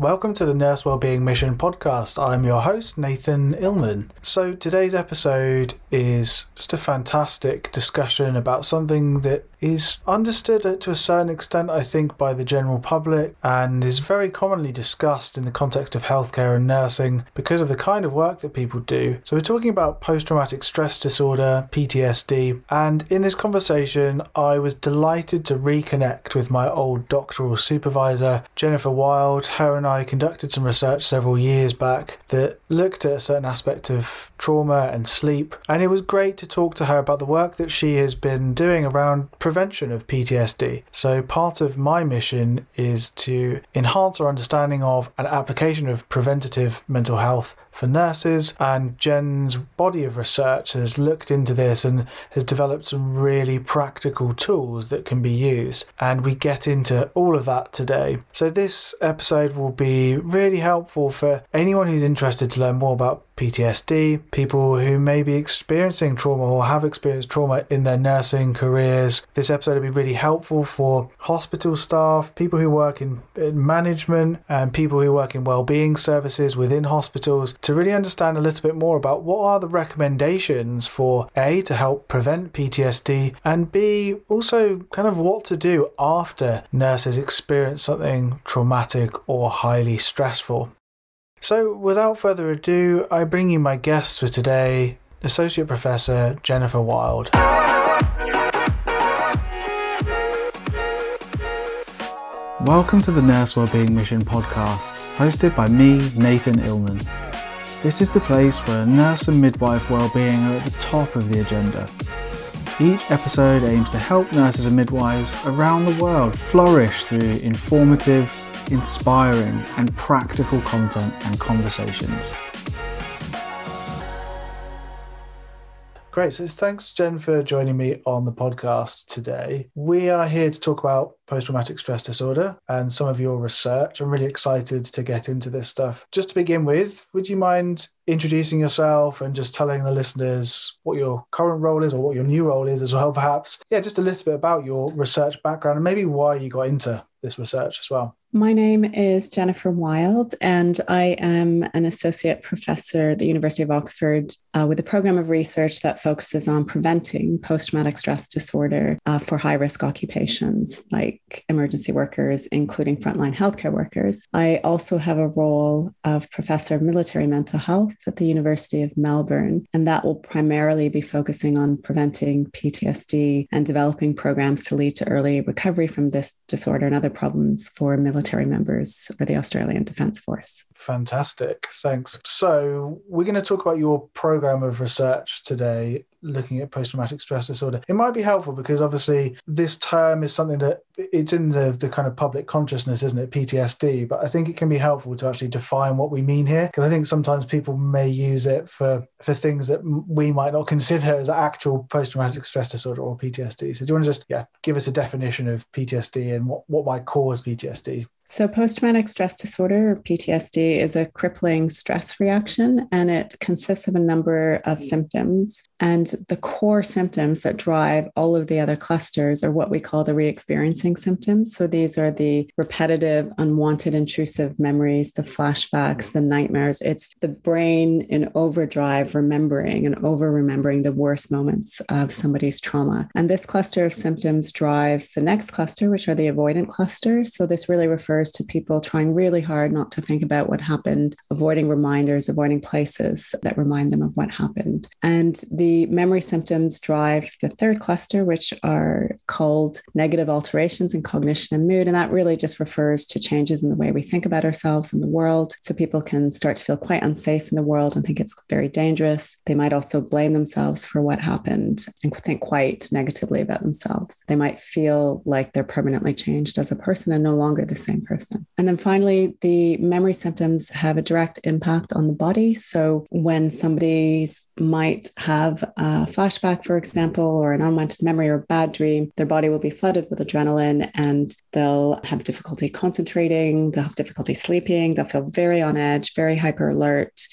Welcome to the Nurse Wellbeing Mission podcast. I'm your host, Nathan Illman. So, today's episode is just a fantastic discussion about something that is understood to a certain extent, I think, by the general public and is very commonly discussed in the context of healthcare and nursing because of the kind of work that people do. So, we're talking about post traumatic stress disorder, PTSD, and in this conversation, I was delighted to reconnect with my old doctoral supervisor, Jennifer Wild. Her and I conducted some research several years back that looked at a certain aspect of trauma and sleep, and it was great to talk to her about the work that she has been doing around prevention of PTSD. So, part of my mission is to enhance our understanding of an application of preventative mental health for nurses. And Jen's body of research has looked into this and has developed some really practical tools that can be used. And we get into all of that today. So, this episode will be really helpful for anyone who's interested to learn more about PTSD, people who may be experiencing trauma or have experienced trauma in their nursing careers. This episode will be really helpful for hospital staff, people who work in, in management, and people who work in well-being services within hospitals to really understand a little bit more about what are the recommendations for A to help prevent PTSD and B also kind of what to do after nurses experience something traumatic or highly stressful. So, without further ado, I bring you my guests for today, Associate Professor Jennifer Wild. Welcome to the Nurse Wellbeing Mission podcast, hosted by me, Nathan Illman. This is the place where nurse and midwife well-being are at the top of the agenda. Each episode aims to help nurses and midwives around the world flourish through informative, inspiring, and practical content and conversations. Great. So thanks, Jen, for joining me on the podcast today. We are here to talk about post traumatic stress disorder and some of your research. I'm really excited to get into this stuff. Just to begin with, would you mind introducing yourself and just telling the listeners what your current role is or what your new role is as well, perhaps? Yeah, just a little bit about your research background and maybe why you got into this research as well. My name is Jennifer Wild, and I am an associate professor at the University of Oxford uh, with a program of research that focuses on preventing post traumatic stress disorder uh, for high risk occupations like emergency workers, including frontline healthcare workers. I also have a role of professor of military mental health at the University of Melbourne, and that will primarily be focusing on preventing PTSD and developing programs to lead to early recovery from this disorder and other problems for military military members for the Australian Defence Force. Fantastic. Thanks. So, we're going to talk about your program of research today, looking at post traumatic stress disorder. It might be helpful because obviously this term is something that it's in the, the kind of public consciousness, isn't it? PTSD. But I think it can be helpful to actually define what we mean here because I think sometimes people may use it for, for things that we might not consider as actual post traumatic stress disorder or PTSD. So, do you want to just yeah give us a definition of PTSD and what, what might cause PTSD? So, post traumatic stress disorder, or PTSD, is a crippling stress reaction and it consists of a number of mm. symptoms. And the core symptoms that drive all of the other clusters are what we call the re experiencing symptoms. So, these are the repetitive, unwanted, intrusive memories, the flashbacks, mm. the nightmares. It's the brain in overdrive, remembering and over remembering the worst moments of somebody's trauma. And this cluster of symptoms drives the next cluster, which are the avoidant clusters. So, this really refers to people trying really hard not to think about what happened, avoiding reminders, avoiding places that remind them of what happened. And the memory symptoms drive the third cluster, which are called negative alterations in cognition and mood. And that really just refers to changes in the way we think about ourselves and the world. So people can start to feel quite unsafe in the world and think it's very dangerous. They might also blame themselves for what happened and think quite negatively about themselves. They might feel like they're permanently changed as a person and no longer the same person. And then finally, the memory symptoms have a direct impact on the body. So when somebody might have a flashback, for example, or an unwanted memory or a bad dream, their body will be flooded with adrenaline and they'll have difficulty concentrating, they'll have difficulty sleeping, they'll feel very on edge, very hyper alert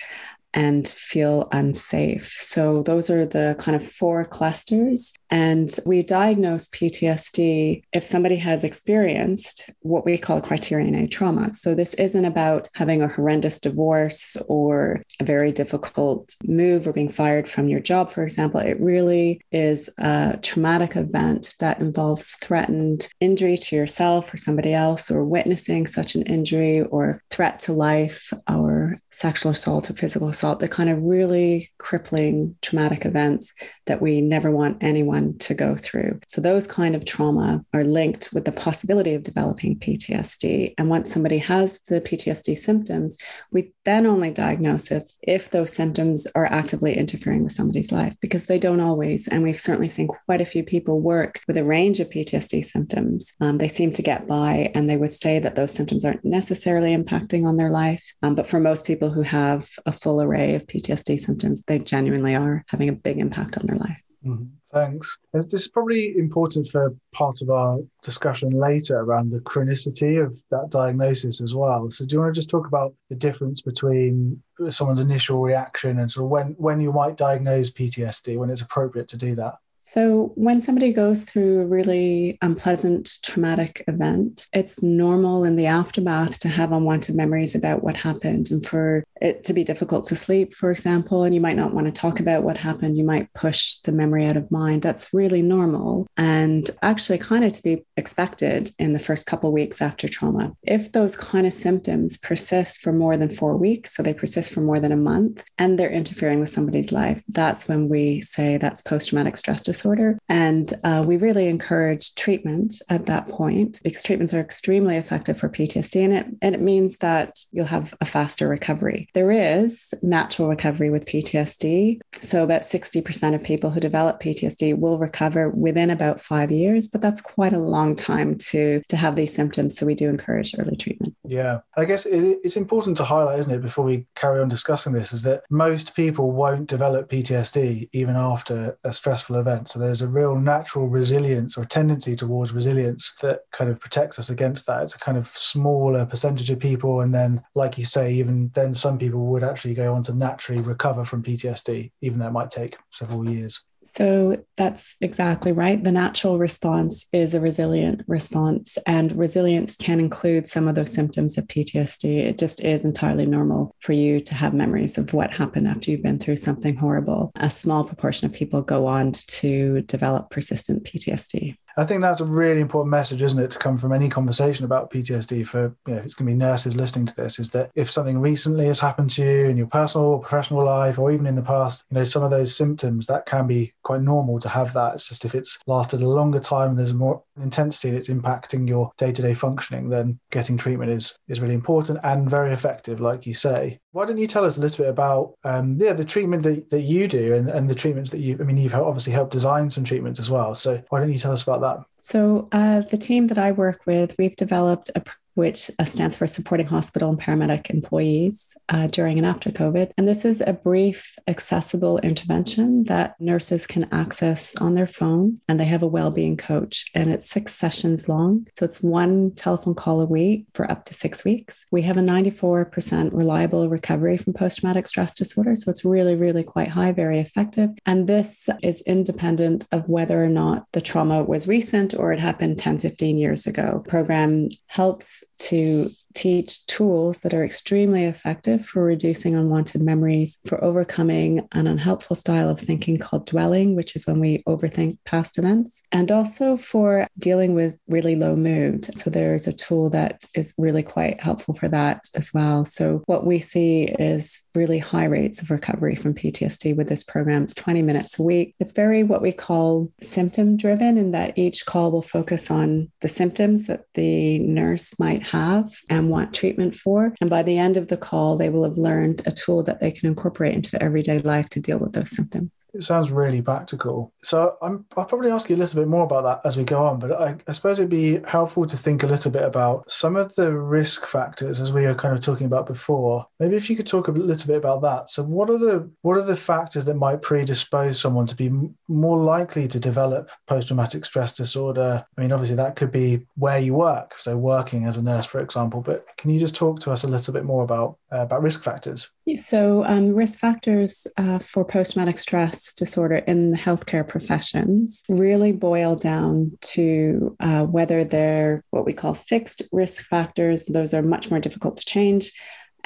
and feel unsafe. So, those are the kind of four clusters And we diagnose PTSD if somebody has experienced what we call criterion A trauma. So this isn't about having a horrendous divorce or a very difficult move or being fired from your job, for example. It really is a traumatic event that involves threatened injury to yourself or somebody else, or witnessing such an injury or threat to life or sexual assault or physical assault, the kind of really crippling traumatic events that we never want anyone to go through. So, those kind of trauma are linked with the possibility of developing PTSD. And once somebody has the PTSD symptoms, we then only diagnose if, if those symptoms are actively interfering with somebody's life, because they don't always. And we've certainly seen quite a few people work with a range of PTSD symptoms. Um, they seem to get by, and they would say that those symptoms aren't necessarily impacting on their life. Um, but for most people who have a full array of PTSD symptoms, they genuinely are having a big impact on their life. Mm-hmm. Thanks. This is probably important for part of our discussion later around the chronicity of that diagnosis as well. So, do you want to just talk about the difference between someone's initial reaction and sort of when when you might diagnose PTSD, when it's appropriate to do that? So, when somebody goes through a really unpleasant traumatic event, it's normal in the aftermath to have unwanted memories about what happened and for it to be difficult to sleep, for example, and you might not want to talk about what happened. You might push the memory out of mind. That's really normal and actually kind of to be expected in the first couple weeks after trauma. If those kind of symptoms persist for more than four weeks, so they persist for more than a month, and they're interfering with somebody's life, that's when we say that's post traumatic stress disorder. And uh, we really encourage treatment at that point because treatments are extremely effective for PTSD and it, and it means that you'll have a faster recovery. There is natural recovery with PTSD. So, about 60% of people who develop PTSD will recover within about five years, but that's quite a long time to, to have these symptoms. So, we do encourage early treatment. Yeah. I guess it, it's important to highlight, isn't it, before we carry on discussing this, is that most people won't develop PTSD even after a stressful event. So, there's a real natural resilience or tendency towards resilience that kind of protects us against that. It's a kind of smaller percentage of people. And then, like you say, even then, some people would actually go on to naturally recover from PTSD, even though it might take several years. So that's exactly right. The natural response is a resilient response, and resilience can include some of those symptoms of PTSD. It just is entirely normal for you to have memories of what happened after you've been through something horrible. A small proportion of people go on to develop persistent PTSD. I think that's a really important message, isn't it, to come from any conversation about PTSD for, you know, if it's going to be nurses listening to this, is that if something recently has happened to you in your personal or professional life, or even in the past, you know, some of those symptoms, that can be quite normal to have that. It's just if it's lasted a longer time and there's more intensity and it's impacting your day-to-day functioning, then getting treatment is is really important and very effective, like you say. Why don't you tell us a little bit about um, yeah the treatment that, that you do and, and the treatments that you I mean you've obviously helped design some treatments as well. So why don't you tell us about that? So uh, the team that I work with, we've developed a which uh, stands for Supporting Hospital and Paramedic Employees uh, during and after COVID. And this is a brief, accessible intervention that nurses can access on their phone, and they have a well-being coach, and it's six sessions long. So it's one telephone call a week for up to six weeks. We have a 94% reliable recovery from post-traumatic stress disorder, so it's really, really quite high, very effective. And this is independent of whether or not the trauma was recent or it happened 10, 15 years ago. Program helps to teach tools that are extremely effective for reducing unwanted memories, for overcoming an unhelpful style of thinking called dwelling, which is when we overthink past events, and also for dealing with really low mood. So there's a tool that is really quite helpful for that as well. So what we see is really high rates of recovery from PTSD with this program. It's 20 minutes a week. It's very what we call symptom driven, in that each call will focus on the symptoms that the nurse might have and want treatment for. And by the end of the call, they will have learned a tool that they can incorporate into their everyday life to deal with those symptoms. It sounds really practical. So i will probably ask you a little bit more about that as we go on, but I, I suppose it'd be helpful to think a little bit about some of the risk factors as we were kind of talking about before. Maybe if you could talk a little bit about that. So what are the what are the factors that might predispose someone to be more likely to develop post-traumatic stress disorder? I mean, obviously that could be where you work. So working as a nurse, for example, but can you just talk to us a little bit more about uh, about risk factors? So, um, risk factors uh, for post traumatic stress disorder in the healthcare professions really boil down to uh, whether they're what we call fixed risk factors. Those are much more difficult to change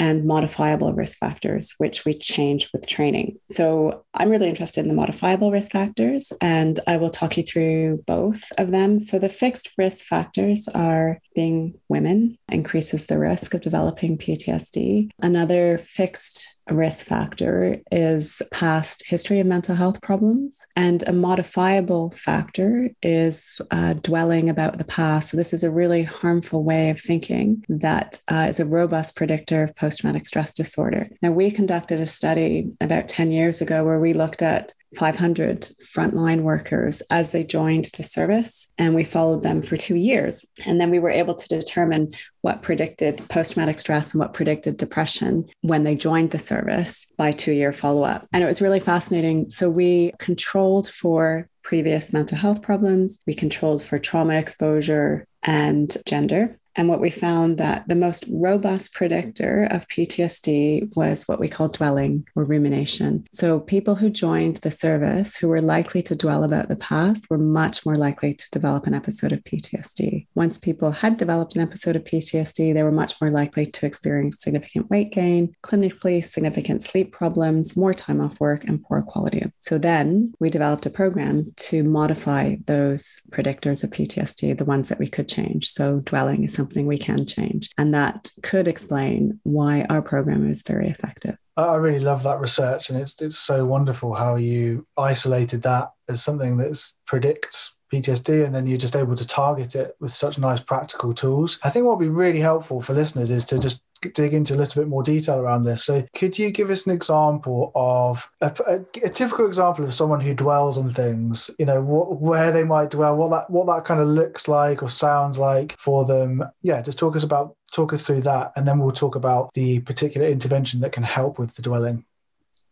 and modifiable risk factors, which we change with training. So I'm really interested in the modifiable risk factors, and I will talk you through both of them. So the fixed risk factors are being women increases the risk of developing PTSD. Another fixed risk factor is past history of mental health problems. And a modifiable factor is uh, dwelling about the past. So, this is a really harmful way of thinking that uh, is a robust predictor of post traumatic stress disorder. Now, we conducted a study about 10 years ago where we looked at 500 frontline workers as they joined the service. And we followed them for two years. And then we were able to determine what predicted post traumatic stress and what predicted depression when they joined the service by two year follow up. And it was really fascinating. So we controlled for previous mental health problems, we controlled for trauma exposure and gender. And what we found that the most robust predictor of PTSD was what we call dwelling or rumination. So people who joined the service who were likely to dwell about the past were much more likely to develop an episode of PTSD. Once people had developed an episode of PTSD, they were much more likely to experience significant weight gain, clinically significant sleep problems, more time off work, and poor quality. So then we developed a program to modify those predictors of PTSD, the ones that we could change. So dwelling is something we can change. And that could explain why our program is very effective. I really love that research, and it's it's so wonderful how you isolated that as something that predicts PTSD, and then you're just able to target it with such nice practical tools. I think what would be really helpful for listeners is to just dig into a little bit more detail around this. So, could you give us an example of a, a, a typical example of someone who dwells on things? You know, wh- where they might dwell, what that what that kind of looks like or sounds like for them. Yeah, just talk us about talk us through that, and then we'll talk about the particular intervention that can help with the dwelling.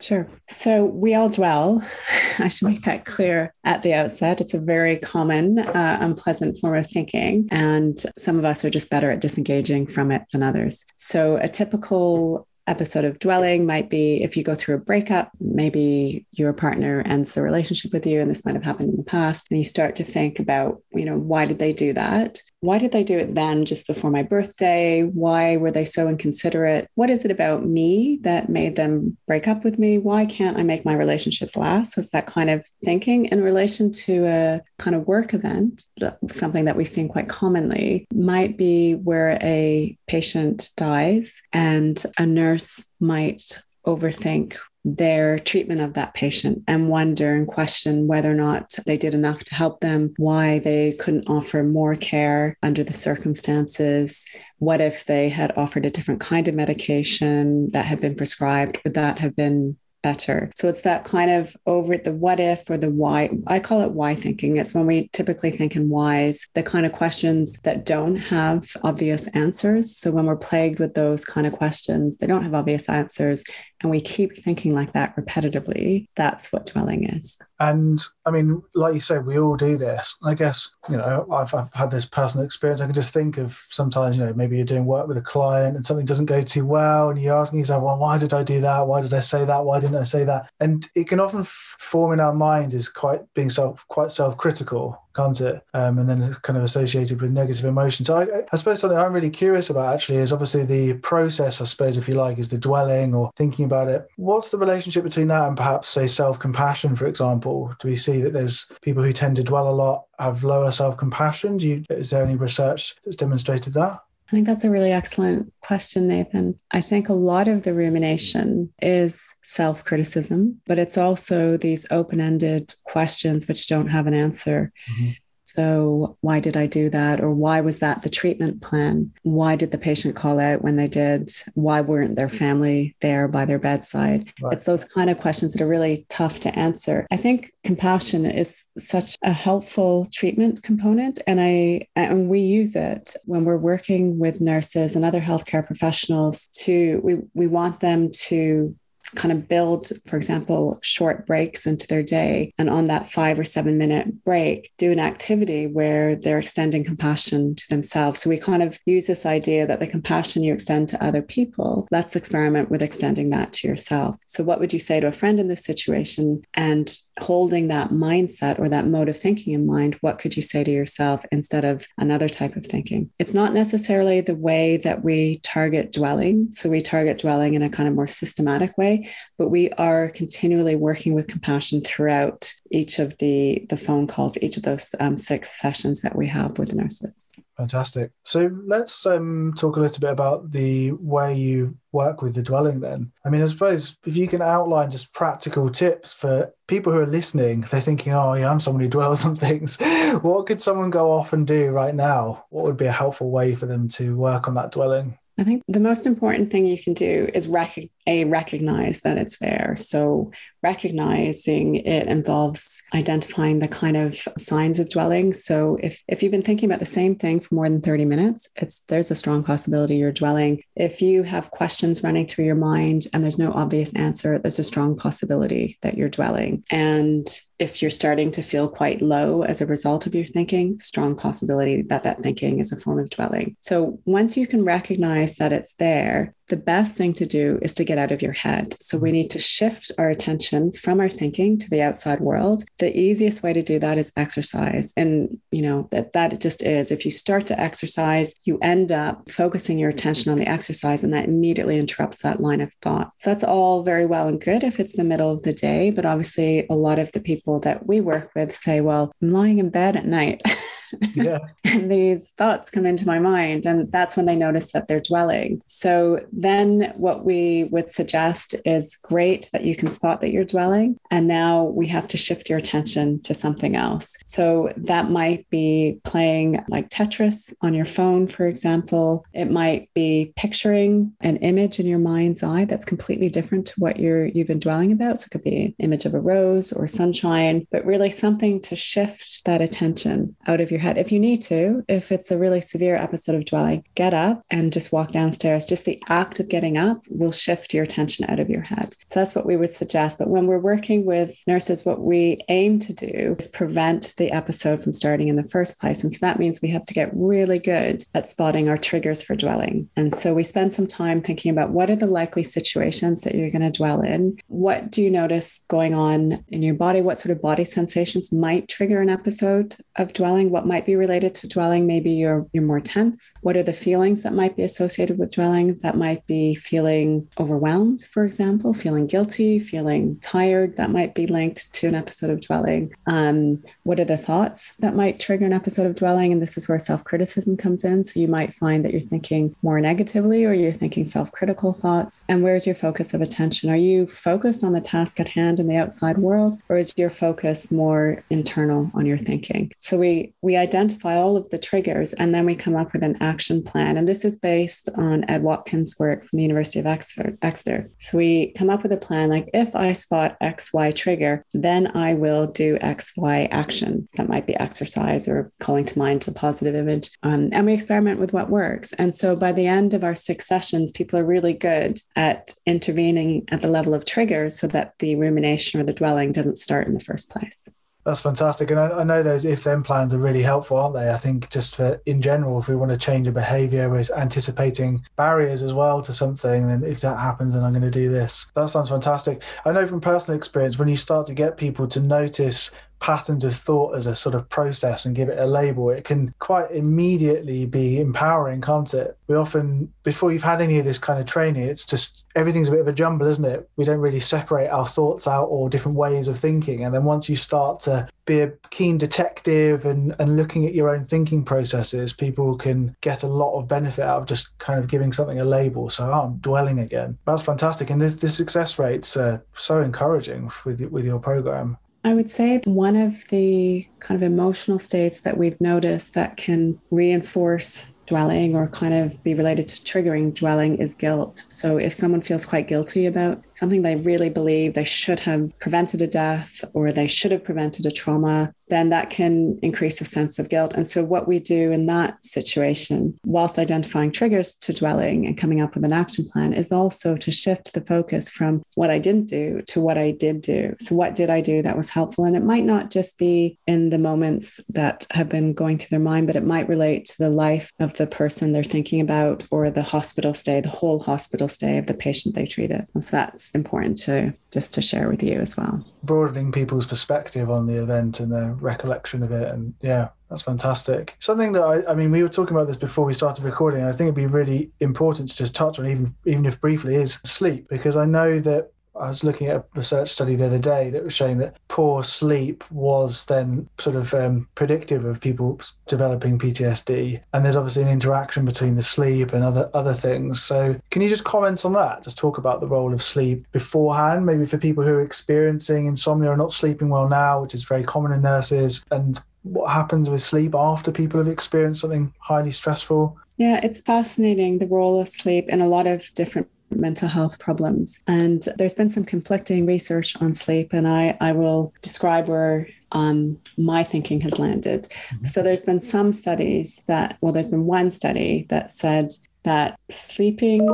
Sure. So we all dwell. I should make that clear at the outset. It's a very common, uh, unpleasant form of thinking. And some of us are just better at disengaging from it than others. So a typical episode of dwelling might be if you go through a breakup, maybe your partner ends the relationship with you, and this might have happened in the past, and you start to think about, you know, why did they do that? Why did they do it then just before my birthday? Why were they so inconsiderate? What is it about me that made them break up with me? Why can't I make my relationships last? So that kind of thinking in relation to a kind of work event, something that we've seen quite commonly might be where a patient dies and a nurse might overthink their treatment of that patient and wonder and question whether or not they did enough to help them, why they couldn't offer more care under the circumstances. What if they had offered a different kind of medication that had been prescribed? Would that have been better. So it's that kind of over the what if or the why. I call it why thinking. It's when we typically think in whys, the kind of questions that don't have obvious answers. So when we're plagued with those kind of questions, they don't have obvious answers and we keep thinking like that repetitively, that's what dwelling is. And I mean, like you said, we all do this. I guess, you know, I've, I've had this personal experience. I can just think of sometimes, you know, maybe you're doing work with a client and something doesn't go too well. And you're asking yourself, well, why did I do that? Why did I say that? Why didn't I say that? And it can often form in our mind is quite being self, quite self critical can't it? Um, and then it's kind of associated with negative emotions. So I, I, suppose something I'm really curious about actually is obviously the process, I suppose, if you like, is the dwelling or thinking about it. What's the relationship between that and perhaps, say, self compassion, for example? Do we see that there's people who tend to dwell a lot have lower self compassion? Do you, is there any research that's demonstrated that? I think that's a really excellent question, Nathan. I think a lot of the rumination is self criticism, but it's also these open ended questions which don't have an answer. Mm-hmm. So, why did I do that? Or why was that the treatment plan? Why did the patient call out when they did? Why weren't their family there by their bedside? Right. It's those kind of questions that are really tough to answer. I think compassion is such a helpful treatment component, and I and we use it when we're working with nurses and other healthcare professionals to we we want them to kind of build, for example, short breaks into their day. And on that five or seven minute break, do an activity where they're extending compassion to themselves. So we kind of use this idea that the compassion you extend to other people, let's experiment with extending that to yourself. So, what would you say to a friend in this situation? And holding that mindset or that mode of thinking in mind, what could you say to yourself instead of another type of thinking? It's not necessarily the way that we target dwelling. So we target dwelling in a kind of more systematic way, but we are continually working with compassion throughout each of the, the phone calls, each of those um, six sessions that we have with nurses. Fantastic. So let's um, talk a little bit about the way you work with the dwelling then. I mean, I suppose if you can outline just practical tips for people who are listening, if they're thinking, oh, yeah, I'm someone who dwells on things, what could someone go off and do right now? What would be a helpful way for them to work on that dwelling? I think the most important thing you can do is rec- a recognize that it's there. So recognizing it involves identifying the kind of signs of dwelling. So if if you've been thinking about the same thing for more than 30 minutes, it's there's a strong possibility you're dwelling. If you have questions running through your mind and there's no obvious answer, there's a strong possibility that you're dwelling. And if you're starting to feel quite low as a result of your thinking, strong possibility that that thinking is a form of dwelling. So once you can recognize that it's there, the best thing to do is to get out of your head. So we need to shift our attention from our thinking to the outside world. The easiest way to do that is exercise. And, you know, that that just is. If you start to exercise, you end up focusing your attention on the exercise and that immediately interrupts that line of thought. So that's all very well and good if it's the middle of the day, but obviously a lot of the people that we work with say, well, I'm lying in bed at night. yeah. and these thoughts come into my mind. And that's when they notice that they're dwelling. So then what we would suggest is great that you can spot that you're dwelling. And now we have to shift your attention to something else. So that might be playing like Tetris on your phone, for example. It might be picturing an image in your mind's eye that's completely different to what you're you've been dwelling about. So it could be an image of a rose or sunshine, but really something to shift that attention out of your your head. If you need to, if it's a really severe episode of dwelling, get up and just walk downstairs. Just the act of getting up will shift your attention out of your head. So that's what we would suggest. But when we're working with nurses, what we aim to do is prevent the episode from starting in the first place. And so that means we have to get really good at spotting our triggers for dwelling. And so we spend some time thinking about what are the likely situations that you're going to dwell in? What do you notice going on in your body? What sort of body sensations might trigger an episode of dwelling? What might be related to dwelling. Maybe you're you're more tense. What are the feelings that might be associated with dwelling? That might be feeling overwhelmed, for example, feeling guilty, feeling tired. That might be linked to an episode of dwelling. Um, what are the thoughts that might trigger an episode of dwelling? And this is where self criticism comes in. So you might find that you're thinking more negatively or you're thinking self critical thoughts. And where's your focus of attention? Are you focused on the task at hand in the outside world, or is your focus more internal on your thinking? So we we identify all of the triggers and then we come up with an action plan. And this is based on Ed Watkins' work from the University of Exeter. So we come up with a plan like if I spot XY trigger, then I will do XY action. That might be exercise or calling to mind a positive image. Um, and we experiment with what works. And so by the end of our six sessions, people are really good at intervening at the level of triggers so that the rumination or the dwelling doesn't start in the first place. That's fantastic. And I, I, know those if then plans are really helpful, aren't they? I think just for in general, if we want to change a behavior, we're anticipating barriers as well to something. And if that happens, then I'm going to do this. That sounds fantastic. I know from personal experience, when you start to get people to notice patterns of thought as a sort of process and give it a label, it can quite immediately be empowering, can't it? We often, before you've had any of this kind of training, it's just everything's a bit of a jumble, isn't it? We don't really separate our thoughts out or different ways of thinking. And then once you start to be a keen detective and, and looking at your own thinking processes, people can get a lot of benefit out of just kind of giving something a label. So oh, I'm dwelling again. That's fantastic. And this, the success rates are so encouraging with, with your program. I would say one of the kind of emotional states that we've noticed that can reinforce dwelling or kind of be related to triggering dwelling is guilt. So if someone feels quite guilty about something they really believe they should have prevented a death or they should have prevented a trauma, then that can increase a sense of guilt. And so, what we do in that situation, whilst identifying triggers to dwelling and coming up with an action plan, is also to shift the focus from what I didn't do to what I did do. So, what did I do that was helpful? And it might not just be in the moments that have been going through their mind, but it might relate to the life of the person they're thinking about or the hospital stay, the whole hospital stay of the patient they treated. And so, that's important to just to share with you as well. Broadening people's perspective on the event and their recollection of it. And yeah, that's fantastic. Something that I, I mean, we were talking about this before we started recording. I think it'd be really important to just touch on, even even if briefly, is sleep, because I know that I was looking at a research study the other day that was showing that poor sleep was then sort of um, predictive of people developing PTSD. And there's obviously an interaction between the sleep and other other things. So can you just comment on that? Just talk about the role of sleep beforehand, maybe for people who are experiencing insomnia or not sleeping well now, which is very common in nurses, and what happens with sleep after people have experienced something highly stressful. Yeah, it's fascinating the role of sleep in a lot of different mental health problems. And there's been some conflicting research on sleep, and I, I will describe where um, my thinking has landed. Mm-hmm. So there's been some studies that, well, there's been one study that said that sleeping.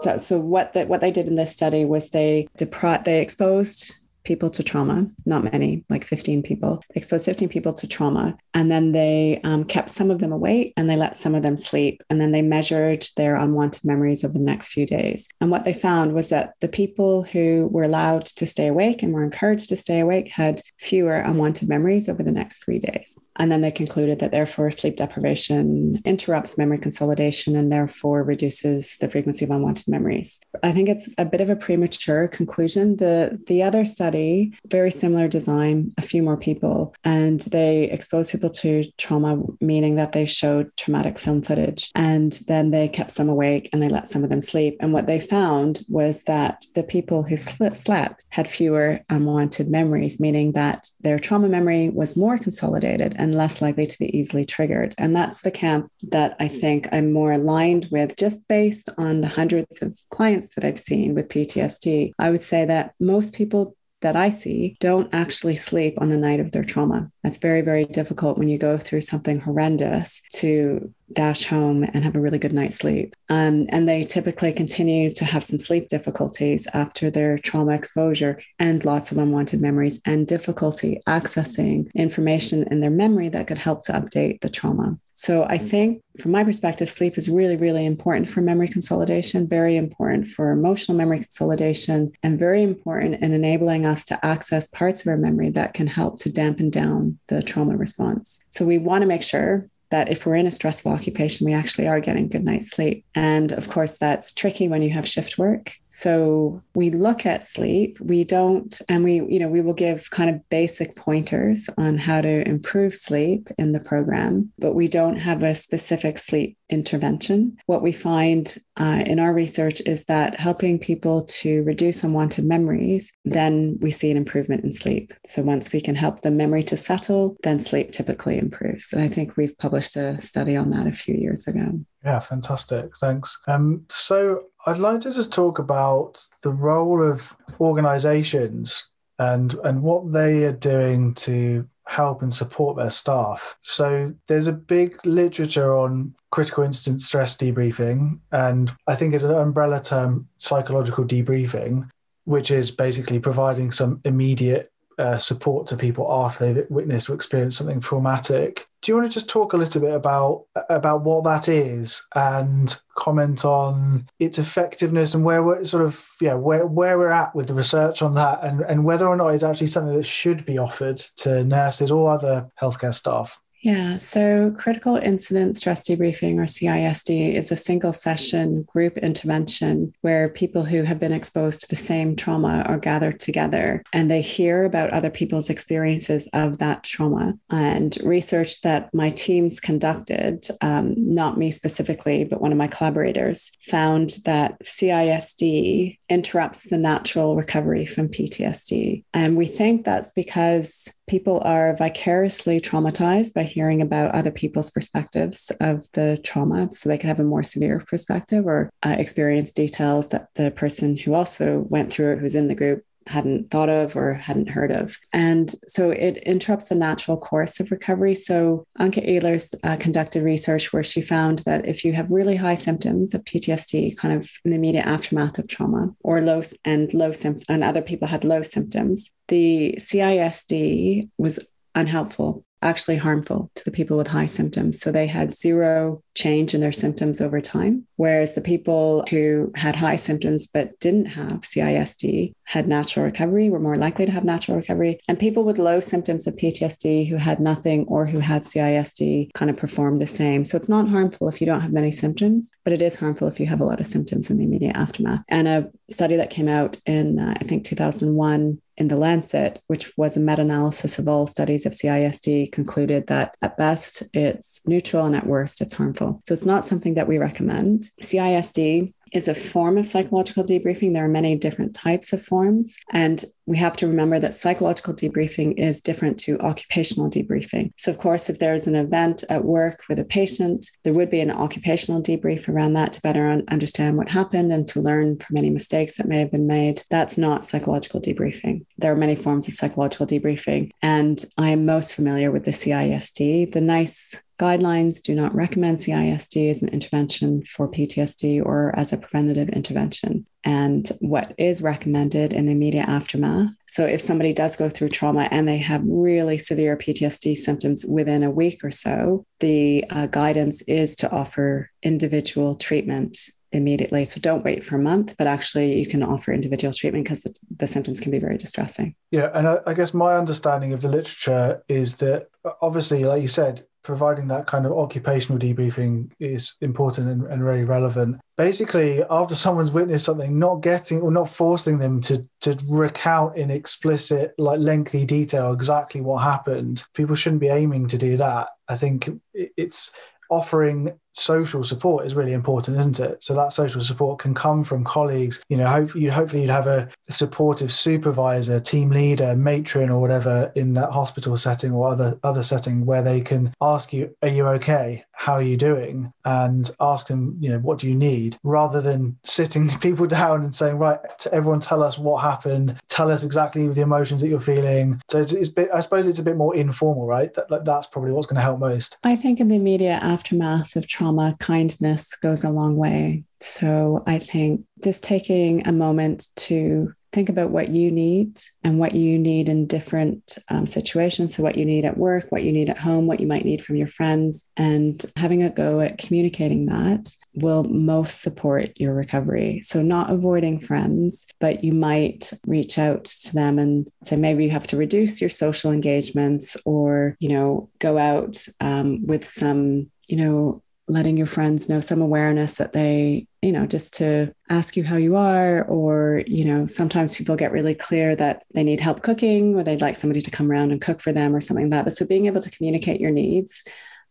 So, so what the, what they did in this study was they depri- they exposed people to trauma, not many, like 15 people, they exposed 15 people to trauma. And then they um, kept some of them awake and they let some of them sleep. And then they measured their unwanted memories of the next few days. And what they found was that the people who were allowed to stay awake and were encouraged to stay awake had fewer unwanted memories over the next three days. And then they concluded that therefore sleep deprivation interrupts memory consolidation and therefore reduces the frequency of unwanted memories. I think it's a bit of a premature conclusion. The the other study, very similar design, a few more people, and they exposed people to trauma, meaning that they showed traumatic film footage. And then they kept some awake and they let some of them sleep. And what they found was that the people who slept had fewer unwanted memories, meaning that their trauma memory was more consolidated and less likely to be easily triggered. And that's the camp that I hmm. think I'm more aligned with just based on the hundreds of clients that I've seen with PTSD. I would say that most people that I see don't actually sleep on the night of their trauma. That's very, very difficult when you go through something horrendous to dash home and have a really good night's sleep. Um, and they typically continue to have some sleep difficulties after their trauma exposure and lots of unwanted memories and difficulty accessing information in their memory that could help to update the trauma. So I think from my perspective, sleep is really, really important for memory consolidation, very important for emotional memory consolidation, and very important in enabling us to access parts of our memory that can help to dampen down the trauma response. So we want to make sure that if we're in a stressful occupation, we actually are getting good night's sleep. And of course, that's tricky when you have shift work. So we look at sleep, we don't, and we, you know, we will give kind of basic pointers on how to improve sleep in the program, but we don't have a specific sleep intervention. What we find uh, in our research is that helping people to reduce unwanted memories, then we see an improvement in sleep. So once we can help the memory to settle, then sleep typically improves. And I think we've published a study on that a few years ago. Yeah, fantastic. Thanks. Um, so I'd like to just talk about the role of organizations and and what they are doing to help and support their staff. So there's a big literature on critical incident stress debriefing, and I think it's an umbrella term, psychological debriefing, which is basically providing some immediate uh, support to people after they've witnessed or experienced something traumatic. Do you want to just talk a little bit about about what that is and comment on its effectiveness and where we're sort of yeah where where we're at with the research on that and and whether or not it's actually something that should be offered to nurses or other healthcare staff? Yeah, so critical incident stress debriefing or CISD is a single session group intervention where people who have been exposed to the same trauma are gathered together and they hear about other people's experiences of that trauma. And research that my teams conducted, um, not me specifically, but one of my collaborators, found that CISD interrupts the natural recovery from PTSD. And we think that's because people are vicariously traumatized by hearing about other people's perspectives of the trauma so they can have a more severe perspective or uh, experience details that the person who also went through it who's in the group hadn't thought of or hadn't heard of. And so it interrupts the natural course of recovery. So Anke Ehlers uh, conducted research where she found that if you have really high symptoms of PTSD, kind of in the immediate aftermath of trauma, or low and low symptoms, and other people had low symptoms, the CISD was unhelpful actually harmful to the people with high symptoms. So they had zero change in their symptoms over time, whereas the people who had high symptoms but didn't have CISD had natural recovery, were more likely to have natural recovery. And people with low symptoms of PTSD who had nothing or who had CISD kind of performed the same. So it's not harmful if you don't have many symptoms, but it is harmful if you have a lot of symptoms in the immediate aftermath. And a study that came out in, uh, I think, 2001 in the Lancet, which was a meta analysis of all studies of CISD, concluded that at best it's neutral and at worst it's harmful. So it's not something that we recommend. CISD is a form of psychological debriefing. There are many different types of forms. And we have to remember that psychological debriefing is different to occupational debriefing. So, of course, if there's an event at work with a patient, there would be an occupational debrief around that to better understand what happened and to learn from any mistakes that may have been made. That's not psychological debriefing. There are many forms of psychological debriefing. And I am most familiar with the CISD. The NICE Guidelines do not recommend CISD as an intervention for PTSD or as a preventative intervention. And what is recommended in the immediate aftermath. So, if somebody does go through trauma and they have really severe PTSD symptoms within a week or so, the uh, guidance is to offer individual treatment immediately. So don't wait for a month, but actually you can offer individual treatment because the, the, symptoms can be very distressing. Yeah. And I, I, guess my understanding of the literature is that obviously, like you said, providing that kind of occupational debriefing is important and, and very relevant. Basically, after someone's witnessed something, not getting or not forcing them to to recount in explicit, like lengthy detail exactly what happened, people shouldn't be aiming to do that. I think it's offering social support is really important, isn't it? So that social support can come from colleagues. You know, hopefully, hopefully you'd have a, supportive supervisor, team leader, matron, or whatever in that hospital setting or other other setting where they can ask you, "Are you okay? How are you doing?" and ask them, you know, what do you need, rather than sitting people down and saying, "Right, everyone, tell us what happened. Tell us exactly the emotions that you're feeling." So it's, it's bit, I suppose it's a bit more informal, right? That, that's probably what's going to help most. I think in the immediate aftermath of trauma, kindness goes a long way. So I think just taking a moment to think about what you need and what you need in different um, situations. So, what you need at work, what you need at home, what you might need from your friends, and having a go at communicating that will most support your recovery. So, not avoiding friends, but you might reach out to them and say, maybe you have to reduce your social engagements or, you know, go out um, with some, you know, letting your friends know some awareness that they, you know, just to ask you how you are, or, you know, sometimes people get really clear that they need help cooking or they'd like somebody to come around and cook for them or something like that. But so being able to communicate your needs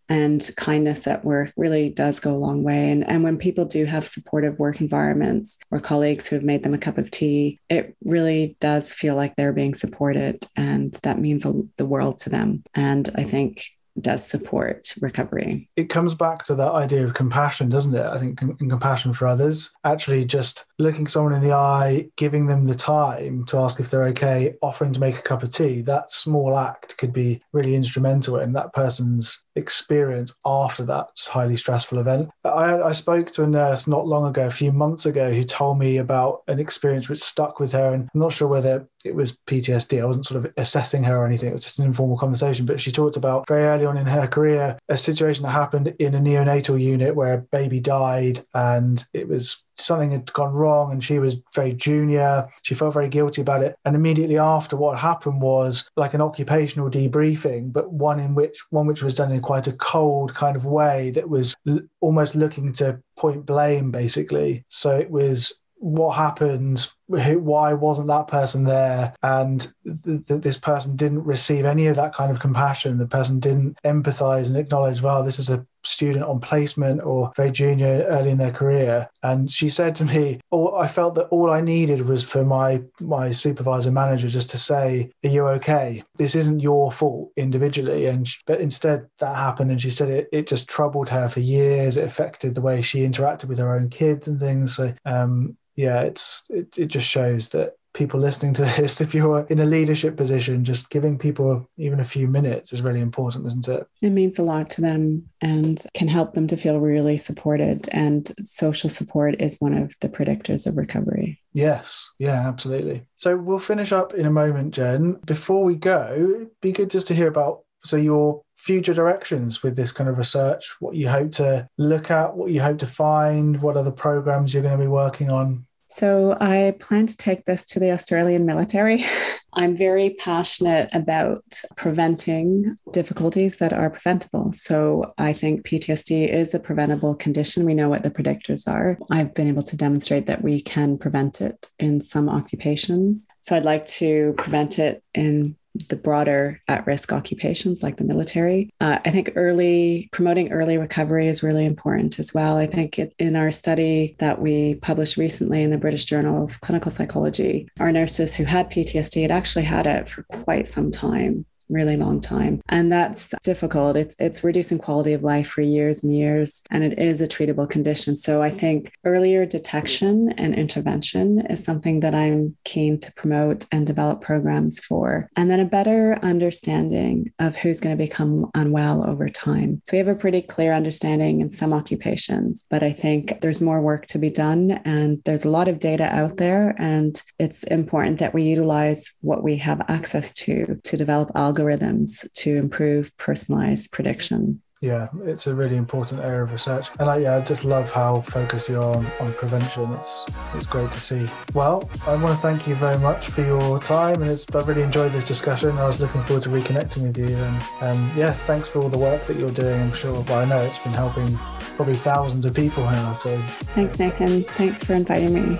and kindness at work really does go a long way. And, and when people do have supportive work environments or colleagues who have made them a cup of tea, it really does feel like they're being supported. And that means the world to them. And I think does support recovery. It comes back to that idea of compassion, doesn't it? I think in compassion for others, actually just looking someone in the eye, giving them the time to ask if they're okay, offering to make a cup of tea, that small act could be really instrumental in that person's experience after that highly stressful event. I, I spoke to a nurse not long ago, a few months ago, who told me about an experience which stuck with her. And I'm not sure whether it was PTSD. I wasn't sort of assessing her or anything. It was just an informal conversation. But she talked about very early on in her career a situation that happened in a neonatal unit where a baby died and it was something had gone wrong and she was very junior. She felt very guilty about it. And immediately after what happened was like an occupational debriefing, but one in which one which was done in quite a cold kind of way that was l- almost looking to point blame basically. So it was what happened why wasn't that person there? And th- th- this person didn't receive any of that kind of compassion. The person didn't empathize and acknowledge well this is a student on placement or very junior early in their career. And she said to me oh, i felt that all i needed was for my my supervisor manager just to say are you okay? This isn't your fault individually and she, but instead that happened and she said it, it just troubled her for years. It affected the way she interacted with her own kids and things. So um, yeah, it's it, it just shows that people listening to this, if you're in a leadership position, just giving people even a few minutes is really important, isn't it? It means a lot to them and can help them to feel really supported. And social support is one of the predictors of recovery. Yes, yeah, absolutely. So we'll finish up in a moment, Jen. Before we go, it'd be good just to hear about so your future directions with this kind of research, what you hope to look at, what you hope to find, what other programs you're going to be working on. So, I plan to take this to the Australian military. I'm very passionate about preventing difficulties that are preventable. So, I think PTSD is a preventable condition. We know what the predictors are. I've been able to demonstrate that we can prevent it in some occupations. So, I'd like to prevent it in the broader at risk occupations like the military. Uh, I think early promoting early recovery is really important as well. I think it, in our study that we published recently in the British Journal of Clinical Psychology, our nurses who had PTSD had actually had it for quite some time really long time. And that's difficult. It's, it's reducing quality of life for years and years, and it is a treatable condition. So I think earlier detection and intervention is something that I'm keen to promote and develop programs for. And then a better understanding of who's going to become unwell over time. So we have a pretty clear understanding in some occupations, but I think there's more work to be done, and there's a lot of data out there, and it's important that we utilize what we have access to to develop algorithms algorithms to improve personalized prediction. Yeah, it's a really important area of research, and I, yeah, I just love how focused you are on, on prevention. It's it's great to see. Well, I want to thank you very much for your time, and it's I really enjoyed this discussion. I was looking forward to reconnecting with you, and um, yeah, thanks for all the work that you're doing. I'm sure, well, I know it's been helping probably thousands of people now. So thanks, Nathan. Thanks for inviting me.